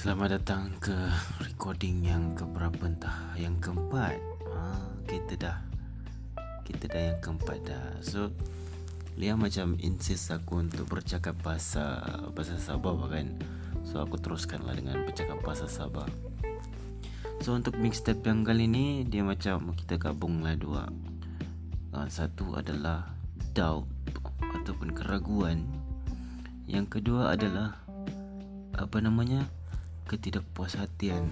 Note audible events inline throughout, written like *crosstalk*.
Selamat datang ke recording yang keberapa entah Yang keempat. Ha, Kita dah Kita dah yang keempat dah. So Lia macam insist aku untuk bercakap bahasa Bahasa Sabah kan. So aku teruskan lah dengan bercakap bahasa Sabah. So untuk mixtape yang kali ni Dia macam kita gabung lah dua. Uh, Satu adalah Doubt Ataupun keraguan. Yang kedua adalah Apa namanya ketidakpuashatian.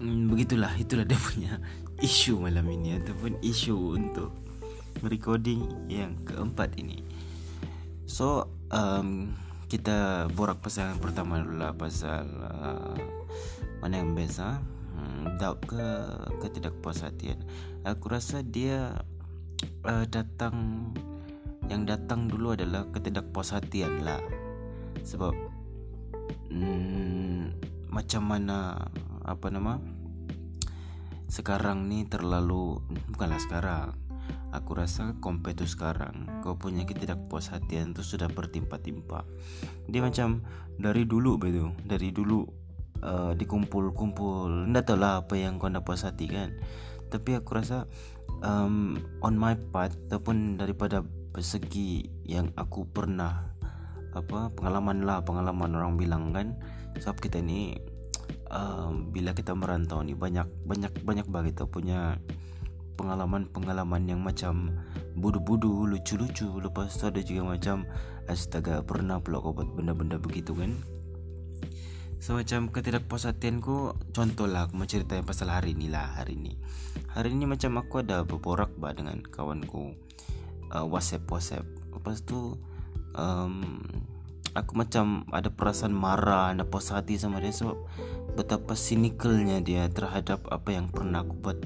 Hmm, begitulah, itulah dia punya *laughs* isu malam ini ataupun isu untuk recording yang keempat ini. So, um, kita borak pasal yang pertama dulu lah pasal uh, mana yang biasa hmm, doubt ke ketidakpuashatian. Aku rasa dia uh, datang yang datang dulu adalah ketidakpuashatian lah. Sebab macam mana apa nama sekarang ni terlalu bukanlah sekarang aku rasa kompet tu sekarang kau punya ketidakpuashatian tu sudah bertimpa-timpa. Dia macam dari dulu begitu dari dulu uh, dikumpul-kumpul ndak tahu lah apa yang kau nak puas hati kan? Tapi aku rasa um, on my part ataupun daripada persegi yang aku pernah apa pengalaman lah pengalaman orang bilang kan. Sebab kita ni uh, bila kita merantau ni banyak banyak banyak begitu punya pengalaman-pengalaman yang macam budu-budu lucu-lucu. Lepas tu ada juga macam astaga pernah pula kau buat benda-benda begitu kan. So macam ketidakpuasatian ku Contohlah aku mau cerita yang pasal hari ni lah Hari ni. Hari ni macam aku ada berborak bah dengan kawanku uh, Whatsapp-whatsapp. Lepas tu um, aku macam ada perasaan marah ada puas hati sama dia sebab betapa sinikalnya dia terhadap apa yang pernah aku buat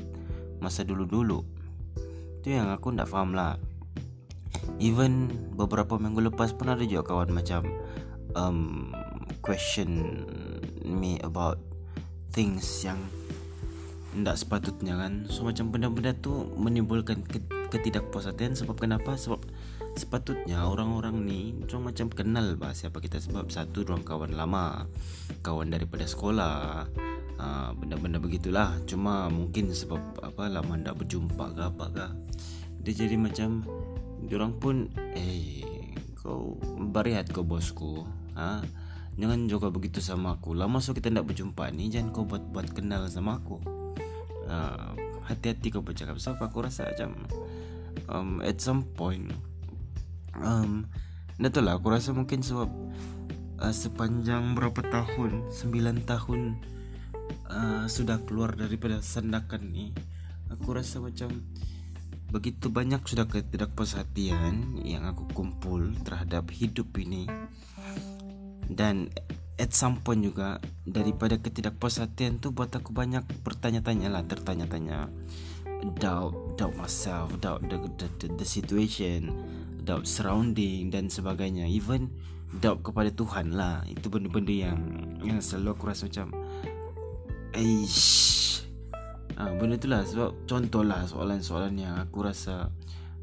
masa dulu-dulu. Itu yang aku tak faham lah. Even beberapa minggu lepas pun ada juga kawan macam um, question me about things yang tidak sepatutnya kan. So macam benda-benda tu menimbulkan ketidakpuasan sebab kenapa? Sebab sepatutnya orang-orang ni cuma macam kenal bah siapa kita sebab satu orang kawan lama kawan daripada sekolah uh, benda-benda begitulah. Cuma mungkin sebab apa lama tak berjumpa ke apa ke dia jadi macam orang pun eh kau bariat kau bosku ha? Jangan juga begitu sama aku. Lama so kita tak berjumpa ni jangan kau buat-buat kenal sama aku. Uh, hati-hati kau bercakap. Sebab aku rasa macam um, at some point um, Dah lah aku rasa mungkin sebab uh, Sepanjang berapa tahun Sembilan tahun uh, Sudah keluar daripada sandakan ni Aku rasa macam Begitu banyak sudah ketidakpuasatian Yang aku kumpul terhadap hidup ini. Dan at some point juga daripada ketidakpuasatian tu buat aku banyak bertanya-tanya lah tertanya-tanya doubt doubt myself doubt the the, the, the situation doubt surrounding dan sebagainya. Even doubt kepada Tuhan lah. Itu benda-benda yang yang selalu aku rasa macam Aish. Ha, benda tu lah sebab contoh lah soalan-soalan yang aku rasa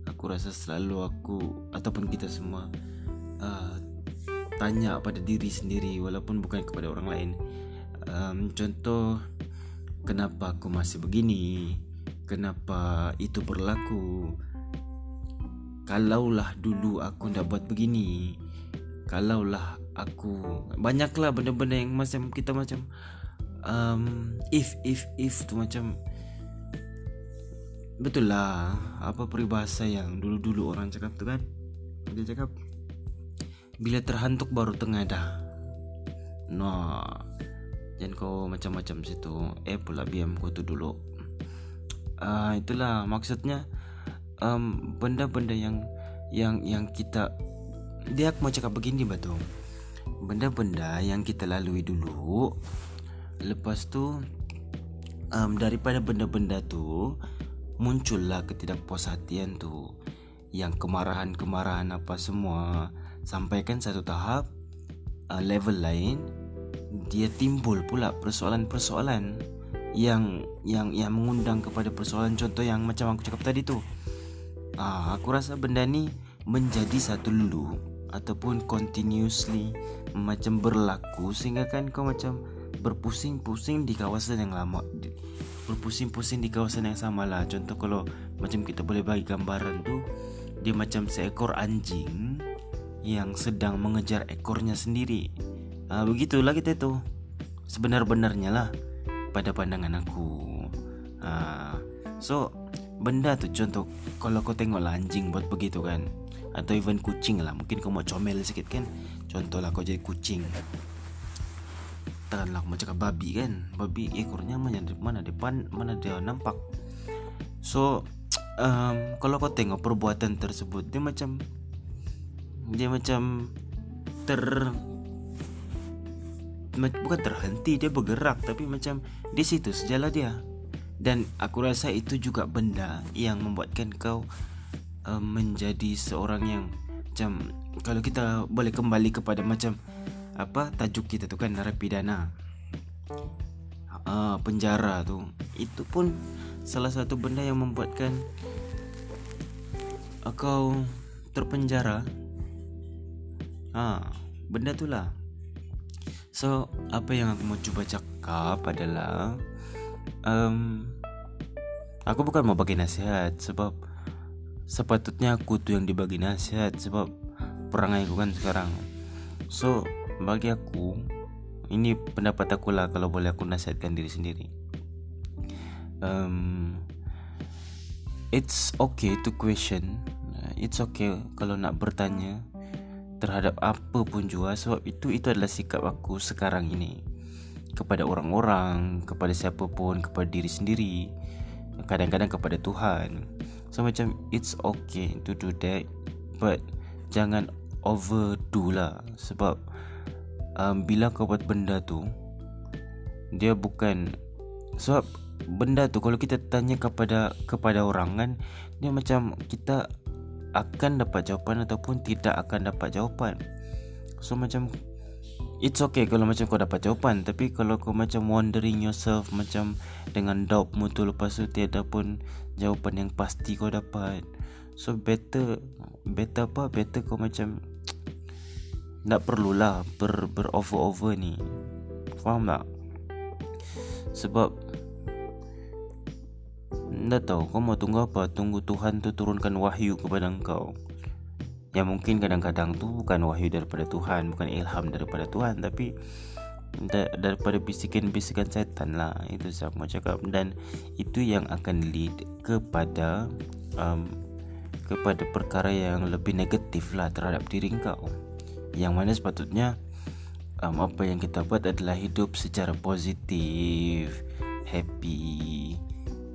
aku rasa selalu aku ataupun kita semua uh, tanya pada diri sendiri walaupun bukan kepada orang lain. Um, contoh kenapa aku masih begini kenapa itu berlaku? Kalaulah dulu aku dah buat begini kalaulah aku banyaklah benda-benda yang macam kita macam um, if if if tu macam betul lah apa peribahasa yang dulu-dulu orang cakap tu kan? Dia cakap bila terhantuk baru tengah dah. No Jangan kau macam-macam situ Eh pula biam kau tu dulu uh, Itulah maksudnya um, Benda-benda yang Yang yang kita Dia aku mau cakap begini batu. Benda-benda yang kita lalui dulu Lepas tu um, Daripada benda-benda tu Muncullah ketidakpuashatian tu. Yang kemarahan-kemarahan apa semua Sampaikan satu tahap uh, level lain dia timbul pula persoalan-persoalan yang yang yang mengundang kepada persoalan contoh yang macam aku cakap tadi tu. Ah, uh, aku rasa benda ni menjadi satu lulu ataupun continuously macam berlaku sehingga kan kau macam berpusing-pusing di kawasan yang lama berpusing-pusing di kawasan yang sama lah. Contoh kalau macam kita boleh bagi gambaran tu dia macam seekor anjing yang sedang mengejar ekornya sendiri. Ha, begitulah kita tu. Sebenar-benarnya lah pada pandangan aku. Ha, so benda tu contoh kalau kau tengok lah anjing buat begitu kan atau even kucing lah mungkin kau mau comel sikit kan contohlah kau jadi kucing. Katakanlah aku cakap babi kan babi ekornya mana mana depan mana dia nampak. So *tsk* um, kalau kau tengok perbuatan tersebut dia macam dia macam ter bukan terhenti dia bergerak tapi macam di situ sejalan dia. Dan aku rasa itu juga benda yang membuatkan kau uh, menjadi seorang yang macam kalau kita boleh kembali kepada macam apa tajuk kita tu kan narapidana uh, penjara tu. Itu pun salah satu benda yang membuatkan kau terpenjara. Ha benda tu lah so apa yang aku mau cuba cakap adalah um, Aku bukan mau bagi nasihat Sebab Sepatutnya aku tu yang dibagi nasihat Sebab Perangai aku kan sekarang. So Bagi aku Ini pendapat aku lah Kalau boleh aku nasihatkan diri sendiri. Um, It's okay to question. It's okay Kalau nak bertanya Terhadap apa pun jua Sebab itu Itu adalah sikap aku sekarang ini Kepada orang-orang Kepada siapa pun Kepada diri sendiri kadang-kadang kepada Tuhan. So macam it's okay to do that but jangan overdo lah sebab um, bila kau buat benda tu dia bukan sebab benda tu kalau kita tanya kepada kepada orang kan dia macam kita akan dapat jawapan ataupun tidak akan dapat jawapan. So macam It's okay kalau macam kau dapat jawapan Tapi kalau kau macam wondering yourself Macam dengan doubt tu Lepas tu tiada pun jawapan yang pasti kau dapat So better Better apa? Better kau macam *tsk* Tak perlulah ber, ber over-over ni Faham tak? Sebab Tak tahu kau mau tunggu apa? Tunggu Tuhan tu turunkan wahyu kepada kau yang mungkin kadang-kadang tu bukan wahyu daripada Tuhan bukan ilham daripada Tuhan tapi da- daripada bisikan-bisikan setan lah. Itu saya mau cakap. Dan itu yang akan lead kepada um, kepada perkara yang lebih negatif lah terhadap diri kau yang mana sepatutnya um, apa yang kita buat adalah hidup secara positif happy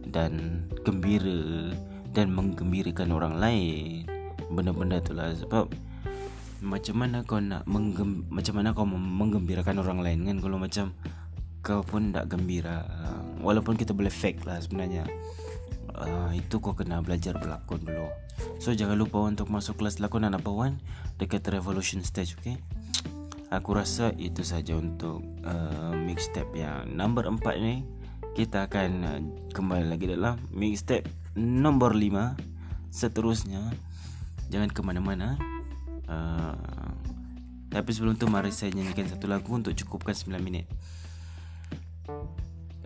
dan gembira dan menggembirakan orang lain. Benda-benda tu lah sebab macam mana kau nak menggem macam mana kau menggembirakan orang lain kan? Kalau macam kau pun tak gembira walaupun kita boleh fake lah sebenarnya uh, itu kau kena belajar berlakon dulu. So jangan lupa untuk masuk kelas lakonan apa one dekat revolution stage okay? Aku rasa itu saja untuk uh, mixtape yang number 4 ni kita akan uh, kembali lagi dalam mixtape number 5 seterusnya Jangan ke mana-mana. Uh, Tapi sebelum tu Mari saya nyanyikan satu lagu Untuk cukupkan 9 minit.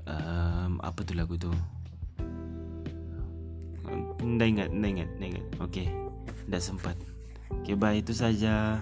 Um, Apa tu lagu tu? Dah ingat Dah ingat, dah ingat. Okay Dah sempat. Okay bye itu saja